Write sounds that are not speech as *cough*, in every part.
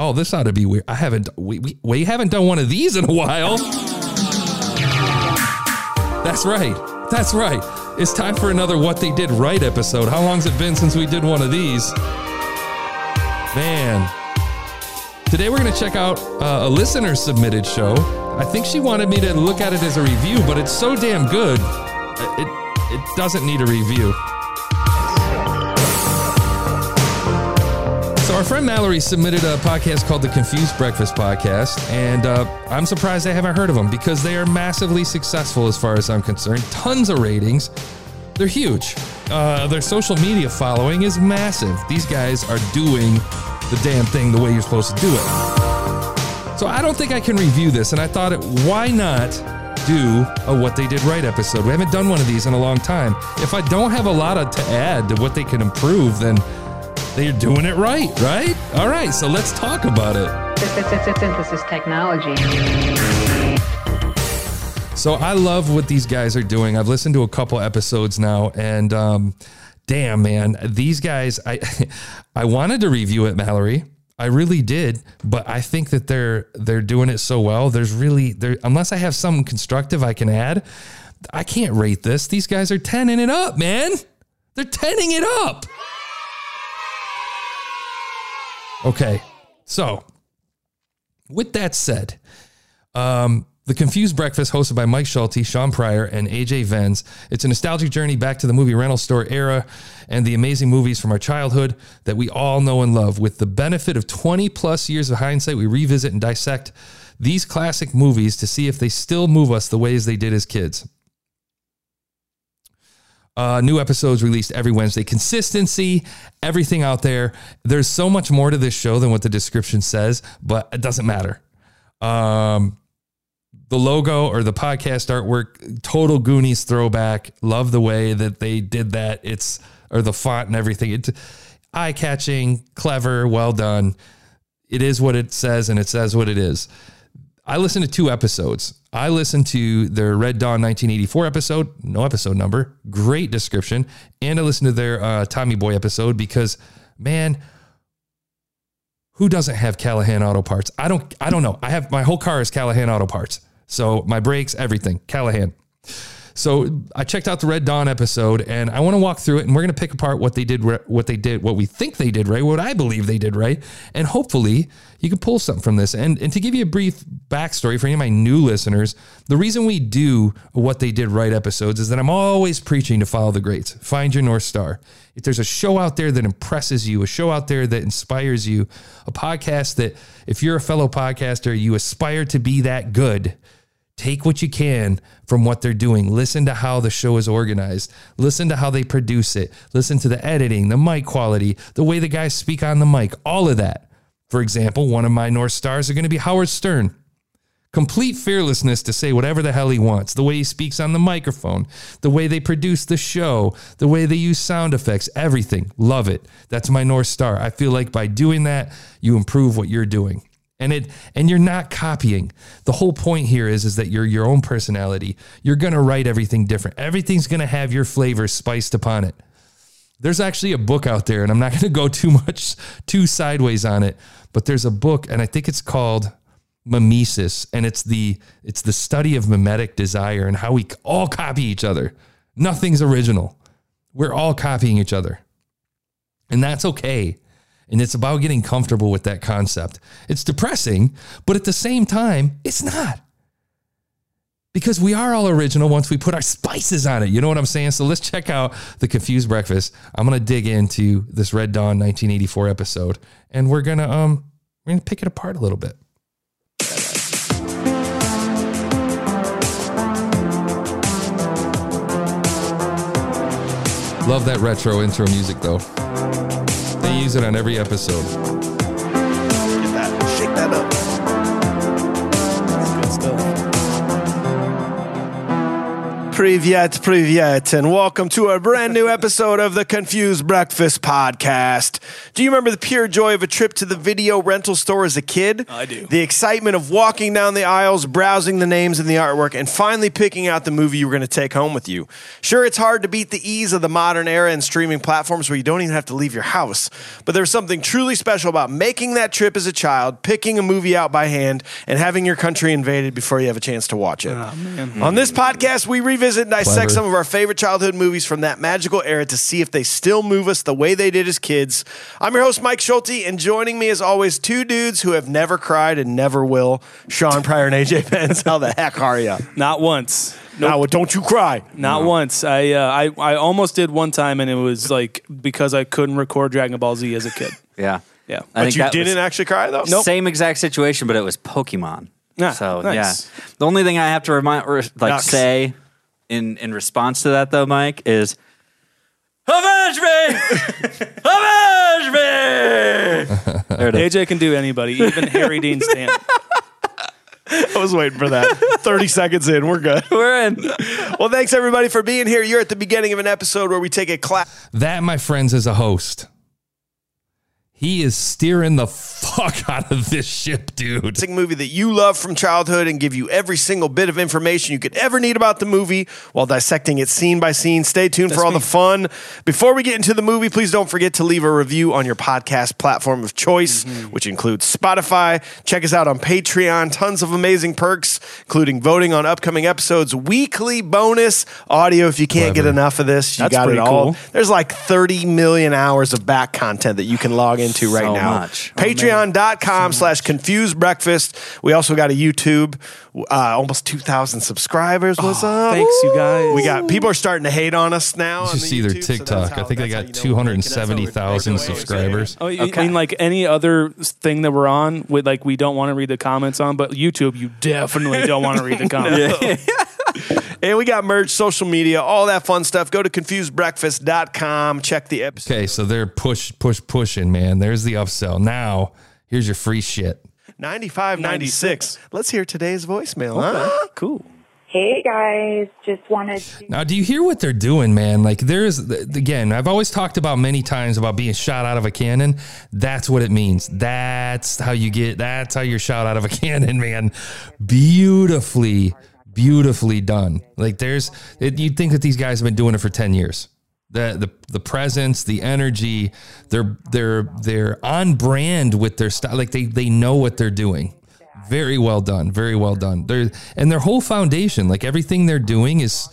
Oh, this ought to be weird. I haven't we, we, we haven't done one of these in a while. That's right. That's right. It's time for another What They Did Right episode. How long's it been since we did one of these? Man. Today we're going to check out uh, a listener submitted show. I think she wanted me to look at it as a review, but it's so damn good. It, it doesn't need a review. Our friend Mallory submitted a podcast called the Confused Breakfast Podcast, and uh, I'm surprised I haven't heard of them because they are massively successful as far as I'm concerned. Tons of ratings. They're huge. Uh, their social media following is massive. These guys are doing the damn thing the way you're supposed to do it. So I don't think I can review this, and I thought, it, why not do a What They Did Right episode? We haven't done one of these in a long time. If I don't have a lot of, to add to what they can improve, then they're doing it right, right? All right, so let's talk about it. Synthesis technology. So I love what these guys are doing. I've listened to a couple episodes now, and um, damn, man, these guys. I *laughs* I wanted to review it, Mallory. I really did, but I think that they're they're doing it so well. There's really there unless I have something constructive I can add, I can't rate this. These guys are tenning it up, man. They're tenning it up. Okay, so with that said, um, the Confused Breakfast, hosted by Mike Schulte, Sean Pryor, and AJ Venz. It's a nostalgic journey back to the movie rental store era and the amazing movies from our childhood that we all know and love. With the benefit of 20 plus years of hindsight, we revisit and dissect these classic movies to see if they still move us the ways they did as kids. Uh, new episodes released every Wednesday. Consistency, everything out there. There's so much more to this show than what the description says, but it doesn't matter. Um, the logo or the podcast artwork, total Goonies throwback. Love the way that they did that. It's or the font and everything. It's eye catching, clever, well done. It is what it says, and it says what it is. I listened to two episodes. I listened to their Red Dawn 1984 episode, no episode number, great description, and I listened to their uh, Tommy Boy episode because, man, who doesn't have Callahan Auto Parts? I don't. I don't know. I have my whole car is Callahan Auto Parts. So my brakes, everything, Callahan. So I checked out the Red Dawn episode, and I want to walk through it, and we're going to pick apart what they did, what they did, what we think they did right, what I believe they did right, and hopefully you can pull something from this. And and to give you a brief backstory for any of my new listeners, the reason we do what they did right episodes is that I'm always preaching to follow the greats, find your north star. If there's a show out there that impresses you, a show out there that inspires you, a podcast that if you're a fellow podcaster, you aspire to be that good Take what you can from what they're doing. Listen to how the show is organized. Listen to how they produce it. Listen to the editing, the mic quality, the way the guys speak on the mic, all of that. For example, one of my North Stars are going to be Howard Stern. Complete fearlessness to say whatever the hell he wants, the way he speaks on the microphone, the way they produce the show, the way they use sound effects, everything. Love it. That's my North Star. I feel like by doing that, you improve what you're doing and it and you're not copying. The whole point here is is that you're your own personality. You're going to write everything different. Everything's going to have your flavor spiced upon it. There's actually a book out there and i'm not *laughs* going to go too much too sideways on it but there's a book and i think it's called mimesis and it's the it's the study of mimetic desire and how we all copy each other. Nothing's original. We're all copying each other. And that's okay and it's about getting comfortable with that concept. It's depressing, but at the same time, it's not. Because we are all original once we put our spices on it. You know what I'm saying? So let's check out the Confused Breakfast. I'm gonna dig into this Red Dawn 1984 episode, and we're gonna um we're gonna pick it apart a little bit. Love that retro intro music though use it on every episode. Get that, shake that up. That's good stuff. Privyet, privyet, and welcome to a brand new episode of the Confused Breakfast Podcast. Do you remember the pure joy of a trip to the video rental store as a kid? I do. The excitement of walking down the aisles, browsing the names and the artwork, and finally picking out the movie you were going to take home with you. Sure, it's hard to beat the ease of the modern era and streaming platforms where you don't even have to leave your house, but there's something truly special about making that trip as a child, picking a movie out by hand, and having your country invaded before you have a chance to watch it. Ah, On this podcast, we revisit and dissect Clever. some of our favorite childhood movies from that magical era to see if they still move us the way they did as kids. I'm your host, Mike Schulte, and joining me as always, two dudes who have never cried and never will Sean Pryor and AJ Pence. How the heck are you? Not once. Now, don't you cry. Not once. I, uh, I I almost did one time, and it was like because I couldn't record Dragon Ball Z as a kid. *laughs* Yeah. Yeah. I But think you didn't actually cry, though? Same exact situation, but it was Pokemon. Yeah, so nice. yeah. The only thing I have to remind or like Nuts. say in in response to that though, Mike, is Avenge me! *laughs* Avenge me! there it is. AJ can do anybody, even Harry Dean Stanton. *laughs* I was waiting for that. 30 seconds in, we're good. We're in. Well, thanks everybody for being here. You're at the beginning of an episode where we take a class. That, my friends, is a host. He is steering the fuck *laughs* out of this ship, dude. classic movie that you love from childhood and give you every single bit of information you could ever need about the movie while dissecting it scene by scene. Stay tuned for all the fun. Before we get into the movie, please don't forget to leave a review on your podcast platform of choice, which includes Spotify. Check us out on Patreon. Tons of amazing perks, including voting on upcoming episodes, weekly bonus audio. If you can't get enough of this, you That's got it all. cool. There's like 30 million hours of back content that you can log into right So now. much. Patreon.com slash confused breakfast. We also got a YouTube, uh, almost 2,000 subscribers. What's up? Thanks, you guys. We got people are starting to hate on us now. You on should the see their YouTube, so TikTok. how- I think they got how you know we're making it. 270,000 subscribers. Oh, you Okay. mean like any other thing that we're on with like we don't want to read the comments on, but YouTube, you definitely don't want to read the *laughs* comments. And we got merch, social media, all that fun stuff. Go to confusedbreakfast.com. Check the episode. Okay, so they're push, push, pushing, man. There's the upsell. Now, here's your free shit. 95, 96. Let's hear today's voicemail. Huh? Cool. Hey guys, just wanted to. Now, do you hear what they're doing, man? Like, there's, again, I've always talked about many times about being shot out of a cannon. That's what it means. That's how you get, that's how you're shot out of a *laughs* cannon, man. Beautifully, beautifully done. Like, there's, it, you'd think that these guys have been doing it for 10 years. The, the the presence, the energy, they're they're they're on brand with their style. Like they they know what they're doing. Very well done. Very well done. They're and their whole foundation, like everything they're doing is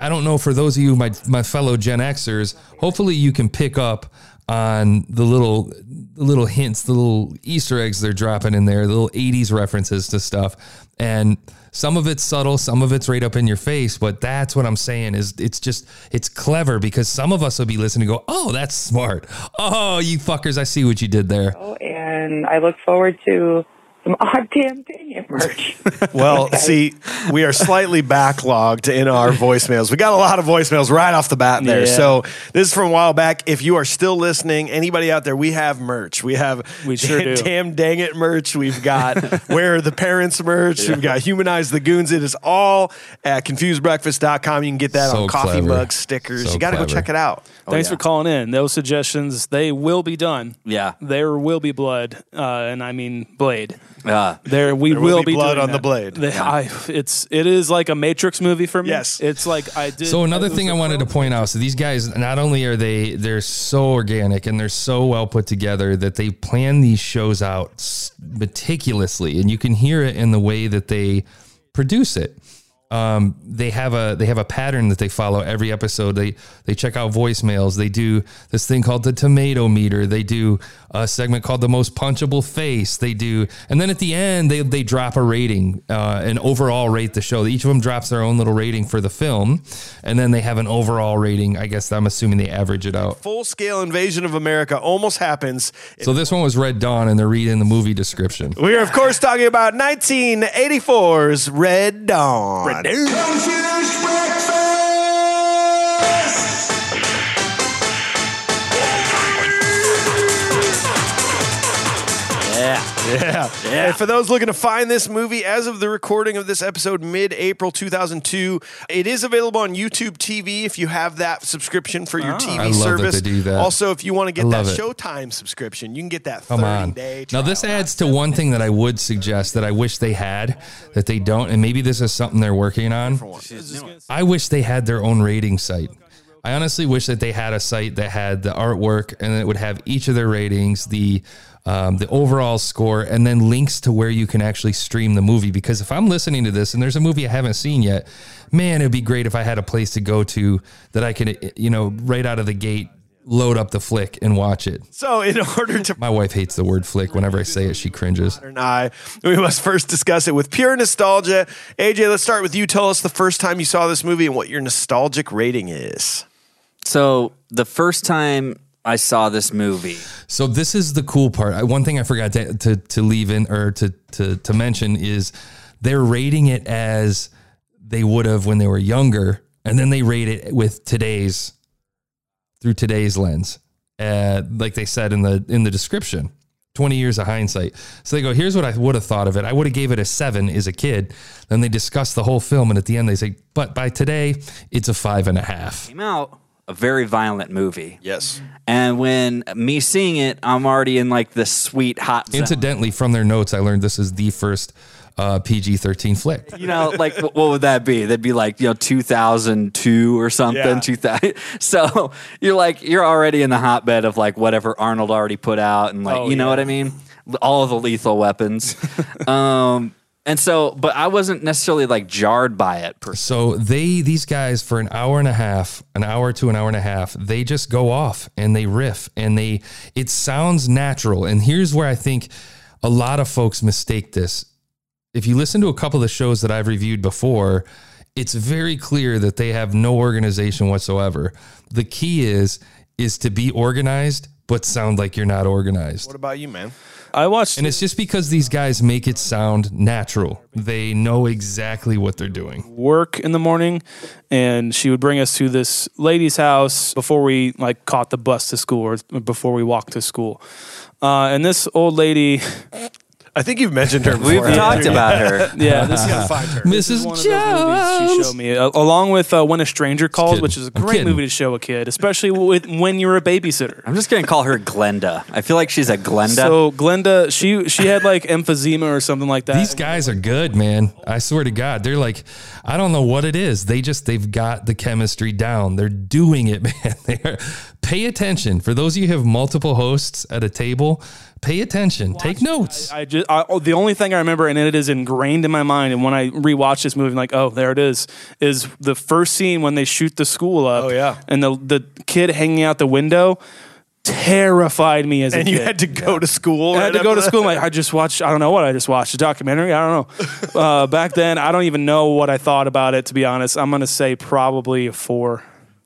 I don't know for those of you my my fellow Gen Xers, hopefully you can pick up on the little the little hints, the little Easter eggs they're dropping in there, the little 80s references to stuff. And some of it's subtle, some of it's right up in your face, but that's what I'm saying is it's just it's clever because some of us will be listening go, "Oh, that's smart. Oh, you fuckers, I see what you did there." Oh, And I look forward to some odd damn dang it merch. Well, *laughs* see, we are slightly backlogged in our voicemails. We got a lot of voicemails right off the bat in there. Yeah. So this is from a while back. If you are still listening, anybody out there, we have merch. We have We sure damn, *laughs* do. damn dang it merch. We've got *laughs* where are the parents merch. We've got humanize the goons. It is all at confusedbreakfast.com. You can get that So on coffee clever. mugs, stickers. So you got to go check it out. Thanks yeah. for calling in. Those suggestions, they will be done. Yeah. There will be blood, uh, and I mean blade. Uh, There we There will will, be blood doing on the blade. The- I, it's it is like a Matrix movie for me. Yes. it's like I did. So another thing I wanted to point out, so these guys not only are they they're so organic and they're so well put together that they plan these shows out meticulously and you can hear it in the way that they produce it. Um, they have a they have a pattern that they follow every episode. They they check out voicemails. They do this thing called the tomato meter. They do a segment called the most punchable face. They do, and then at the end they they drop a rating, uh, an overall rate the show. Each of them drops their own little rating for the film, and then they have an overall rating. I guess I'm assuming they average it out. Full scale invasion of America almost happens. So this one was Red Dawn, and they're reading the movie description. We are, of course, talking about 1984's Red Dawn. Yeah. Yeah. *laughs* Yeah. And for those looking to find this movie, as of the recording of this episode, mid April 2002, it is available on YouTube TV if you have that subscription for your TV I love that service. they do that. Also, if you want to get that it. Showtime subscription, you can get that 30 Come on. day Now this adds to one thing that I would suggest that I wish they had that they don't, and maybe this is something they're working on. I wish they had their own rating site. I honestly wish that they had a site that had the artwork and it would have each of their ratings, the um, the overall score, and then links to where you can actually stream the movie. Because if I'm listening to this and there's a movie I haven't seen yet, man, it'd be great if I had a place to go to that I could, you know, right out of the gate, load up the flick and watch it. So, in order to My wife hates the word flick. Whenever I say it, she cringes. and I, we must first discuss it with pure nostalgia. AJ, let's start with you. Tell us the first time you saw this movie and what your nostalgic rating is. So the first time I saw this movie, So this is the cool part. I- One thing I forgot to, to, to leave in or to, to, to mention is they're rating it as they would have when they were younger. And then they rate it with today's through today's lens. Uh, like they said in the, in the description, 20 years of hindsight. So they go, here's what I would have thought of it. I would have gave it a seven as a kid. Then they discuss the whole film. And at the end they say, but by today it's a five and a half. came out a very violent movie. Yes. And when me seeing it, I'm already in like the sweet hot zone. Incidentally, from their notes, I learned this is the first uh, PG 13 flick. you know, like what what would that be? That'd be like you know 2002 or something. Yeah. 2000. *laughs* So you're like you're already in the hotbed of like whatever Arnold already put out, and like Oh, you know yeah. what I mean. All of the lethal weapons. *laughs* um, and so, but I wasn't necessarily like jarred by it. Per. So they these guys for an hour and a half, an hour to an hour and a half, they just go off and they riff and they it sounds natural. And here's where I think a lot of folks mistake this. If you listen to a couple of the shows that I've reviewed before, it's very clear that they have no organization whatsoever. The key is is to be organized but sound like you're not organized. What about you, man? I watched And it's just because these guys make it sound natural. They know exactly what they're doing. work in the morning and she would bring us to this lady's house before we like caught the bus to school or before we walked to school uh, and this old lady I think you've mentioned her before. *laughs* We've before. talked about her. *laughs* yeah this is Find her. this is Mrs. one of those movies she Jones. showed me uh, along with uh, when a stranger calls kidding. which is a I'm great kidding. movie to show a kid especially with, when you're a babysitter I'm just gonna call her Glenda. I feel like she's a Glenda. so glenda she she had like emphysema or something like that These guys are good, man. I swear to God. They're like, I don't know what it is. They just, they've got the chemistry down. They're doing it, *laughs* man. They're, pay attention. For those of you who have multiple hosts at a table, pay attention. Take notes. I just I, oh, the only thing I remember, and it is ingrained in my mind. And when I rewatch this movie, I'm like, oh, there it is. Is the first scene when they shoot the school up? Oh, yeah. and the the kid hanging out the window terrified me as a and kid. you had to go to school. I had to go to school. I'm like I just watched. I don't know what I just watched. A documentary. I don't know. *laughs* Uh, back then, I don't even know what I thought about it. To be honest, I'm gonna say probably a four.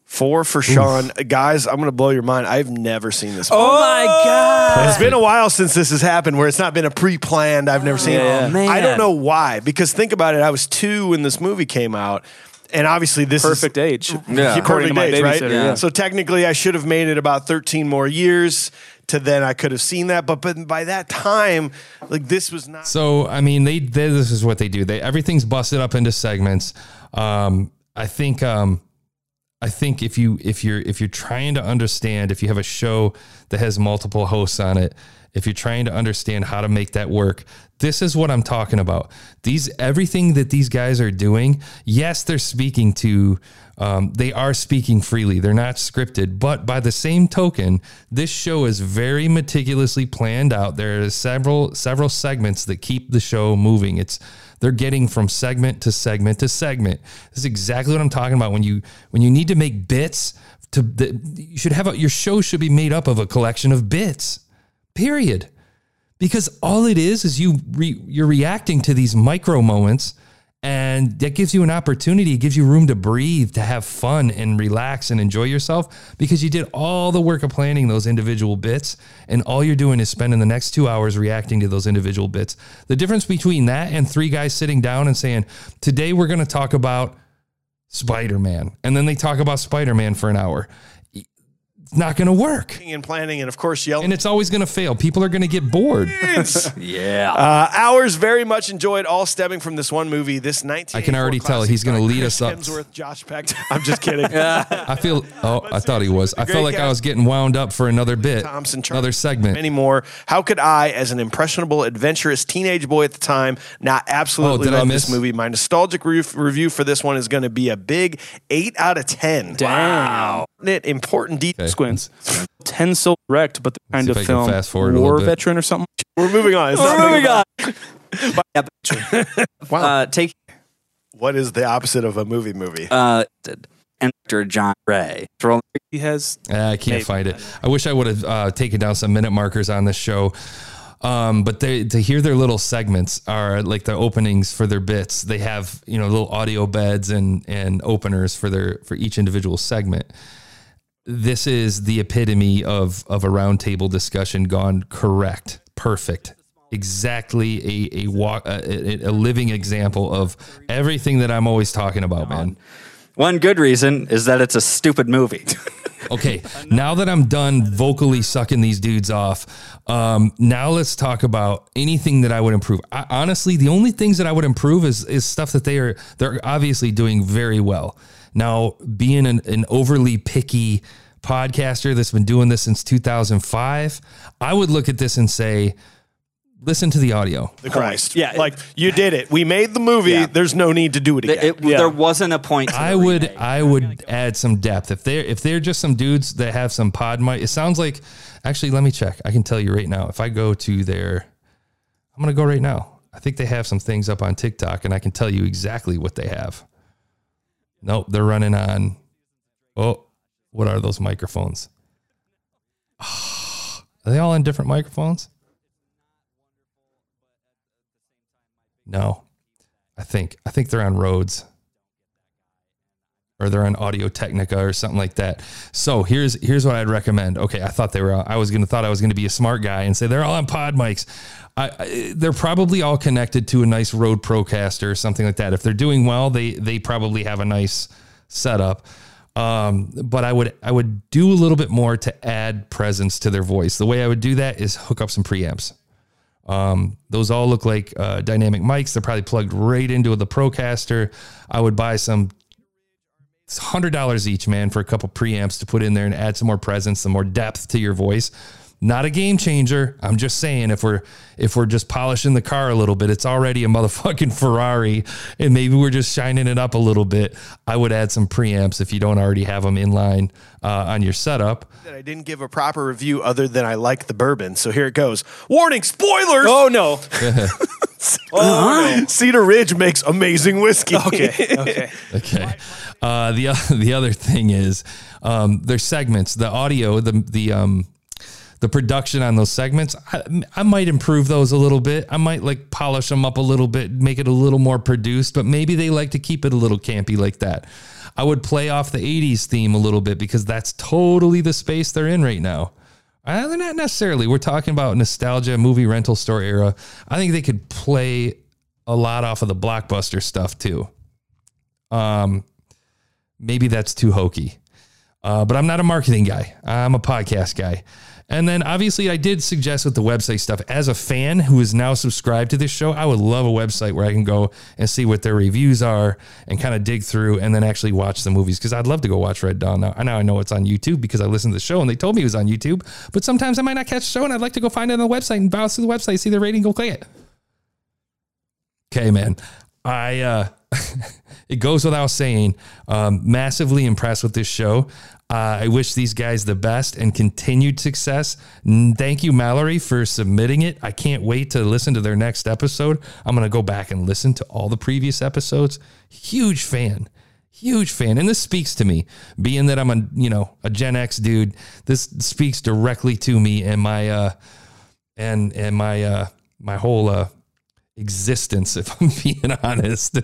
Four for Sean. Guys, I'm going to blow your mind. I've never seen this movie. oh my god! It's been a while since this has happened where it's not been a pre planned. I've never seen Yeah. it. Man. I don't know why. Because think about it. I was two when this movie came out. And obviously, this Perfect is age. Yeah. According to perfect my age, right? babysitter, yeah. So technically, I should have made it about 13 more years to then I could have seen that. But, but by that time, like this was not. So, I mean, they, they this is what they do. They, everything's busted up into segments. Um, I think, um, I think if you if you're if you're trying to understand if you have a show that has multiple hosts on it, if you're trying to understand how to make that work, this is what I'm talking about. These everything that these guys are doing, yes, they're speaking to um, they are speaking freely. They're not scripted, but by the same token, this show is very meticulously planned out. There are several several segments that keep the show moving. It's they're getting from segment to segment to segment. This is exactly what I'm talking about. When you when you need to make bits, to the, you should have a, your show should be made up of a collection of bits. Period. Because all it is is you re, you're reacting to these micro moments, and that gives you an opportunity. It gives you room to breathe, to have fun and relax and enjoy yourself. Because you did all the work of planning those individual bits, and all you're doing is spending the next two hours reacting to those individual bits. The difference between that and three guys sitting down and saying, "Today we're going to talk about Spider Man," and then they talk about Spider Man for an hour It's not going to work. and planning, and of course yelling. And it's always going to fail. People are going to get bored. *laughs* Yeah. Uh, ours very much enjoyed, all stemming from this one movie. This 19. I can already tell he's gonna lead us up. Hemsworth, Josh Peck. *laughs* I'm just kidding. *laughs* I feel. Oh, I thought he was. I felt like I was getting wound up for another bit, Thompson, Charlie another segment. anymore. How could I, as an impressionable, adventurous teenage boy at the time, not absolutely Oh, did I love this movie? My nostalgic re- review for this one is going to be a big eight out of ten. Damn. It important details. Squints. 10 so direct, but the kind see of if I can film fast forward a war veteran or something. We're moving on. It's not Moving moving on. *laughs* *laughs* Uh, take What is the opposite of a movie movie? uh, enter John Ray. Roll- He has Ah, I can't Maybe. find it. I wish I would have uh, taken down some minute markers on this show. Um, but they, to hear their little segments are like the openings for their bits. They have you know little audio beds and and openers for their for each individual segment. This is the epitome of of a roundtable discussion gone correct, perfect, exactly a a walk a, a, a living example of everything that I'm always talking about, man. One good reason is that it's a stupid movie. *laughs* Okay, now that I'm done vocally sucking these dudes off, um, now let's talk about anything that I would improve. I, honestly, the only things that I would improve is is stuff that they are they're obviously doing very well. Now, being an, an overly picky podcaster that's been doing this since 2005, I would look at this and say, listen to the audio. the Christ. Yeah. Like you did it. We made the movie. Yeah. There's no need to do it again. It- There wasn't a point. To I would remake. I would add some depth if they're if they're just some dudes that have some pod mic. It sounds like actually let me check. I can tell you right now. If I go to their I'm gonna go right now. I think they have some things up on TikTok and I can tell you exactly what they have. Nope, they're running on oh what are those microphones? *sighs* Are they all on different microphones? No. I think I think they're on Rodes or they're on Audio Technica or something like that. So here's here's what I'd recommend. Okay, I thought they were. I was gonna thought I was gonna be a smart guy and say they're all on pod mics. I, I, they're probably all connected to a nice Rode Procaster or something like that. If they're doing well, they they probably have a nice setup. Um, but I would I would do a little bit more to add presence to their voice. The way I would do that is hook up some preamps. Um, those all look like uh, dynamic mics. They're probably plugged right into the Procaster. I would buy some it's hundred dollars each, man, for a couple preamps to put in there and add some more presence, some more depth to your voice. Not a game changer. I'm just saying if we're if we're just polishing the car a little bit, it's already a motherfucking *laughs* Ferrari, and maybe we're just shining it up a little bit. I would add some preamps if you don't already have them in line uh, on your setup. that I didn't give a proper review other than I like the bourbon. So here it goes. Warning, spoilers. Oh no. *laughs* *laughs* Cedar Ridge makes amazing whiskey. Okay. Okay. Okay. Uh, the the other thing is um, their segments, the audio, the the um, the production on those segments. I, I might improve those a little bit. I might like polish them up a little bit, make it a little more produced. But maybe they like to keep it a little campy like that. I would play off the '80s theme a little bit because that's totally the space they're in right now. Uh, they're not necessarily. We're talking about nostalgia, movie rental store era. I think they could play a lot off of the blockbuster stuff too. Um, maybe that's too hokey. Uh, but I'm not a marketing guy. I'm a podcast guy. And then obviously I did suggest with the website stuff as a fan who is now subscribed to this show, I would love a website where I can go and see what their reviews are and kind of dig through and then actually watch the movies. Cause I'd love to go watch Red Dawn now. I now I know it's on YouTube because I listened to the show and they told me it was on YouTube, but sometimes I might not catch the show and I'd like to go find it on the website and browse through the website, see the rating, go click it. Okay, man. I uh *laughs* it goes without saying, um, massively impressed with this show. Uh, I wish these guys the best and continued success. Thank you, Mallory, for submitting it. I can't wait to listen to their next episode. I'm going to go back and listen to all the previous episodes. Huge fan. Huge fan. And this speaks to me, being that I'm a, you know, a Gen X dude. This speaks directly to me and my, uh, and, and my, uh, my whole, uh, existence, if I'm *laughs* being honest.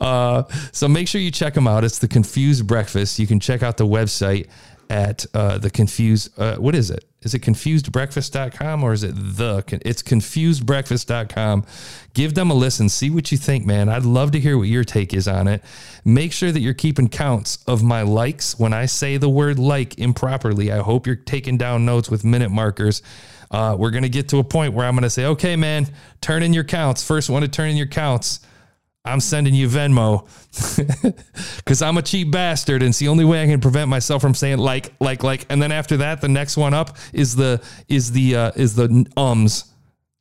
Uh, so make sure you check them out. It's the Confused Breakfast. You can check out the website at uh, the confused. Uh, what is it? Is it confusedbreakfast.com or is it the? It's confusedbreakfast.com. Give them a listen. See what you think, man. I'd love to hear what your take is on it. Make sure that you're keeping counts of my likes when I say the word like improperly. I hope you're taking down notes with minute markers. Uh, we're going to get to a point where I'm going to say, okay, man, turn in your counts. First one to turn in your counts. I'm sending you Venmo *laughs* because I'm a cheap bastard, and it's the only way I can prevent myself from saying like, like, like. And then after that, the next one up is the is the uh, is the ums.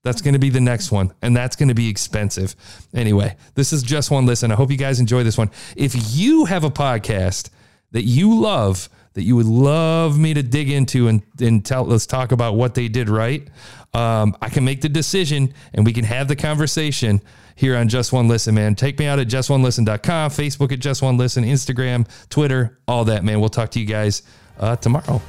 That's going to be the next one, and that's going to be expensive. Anyway, this is just one listen. I hope you guys enjoy this one. If you have a podcast that you love, that you would love me to dig into and, and tell, let's talk about what they did right. Um, I can make the decision and we can have the conversation here on Just One Listen, man. Take me out at justonelisten.com, Facebook at Just One Listen, Instagram, Twitter, all that, man. We'll talk to you guys uh, tomorrow.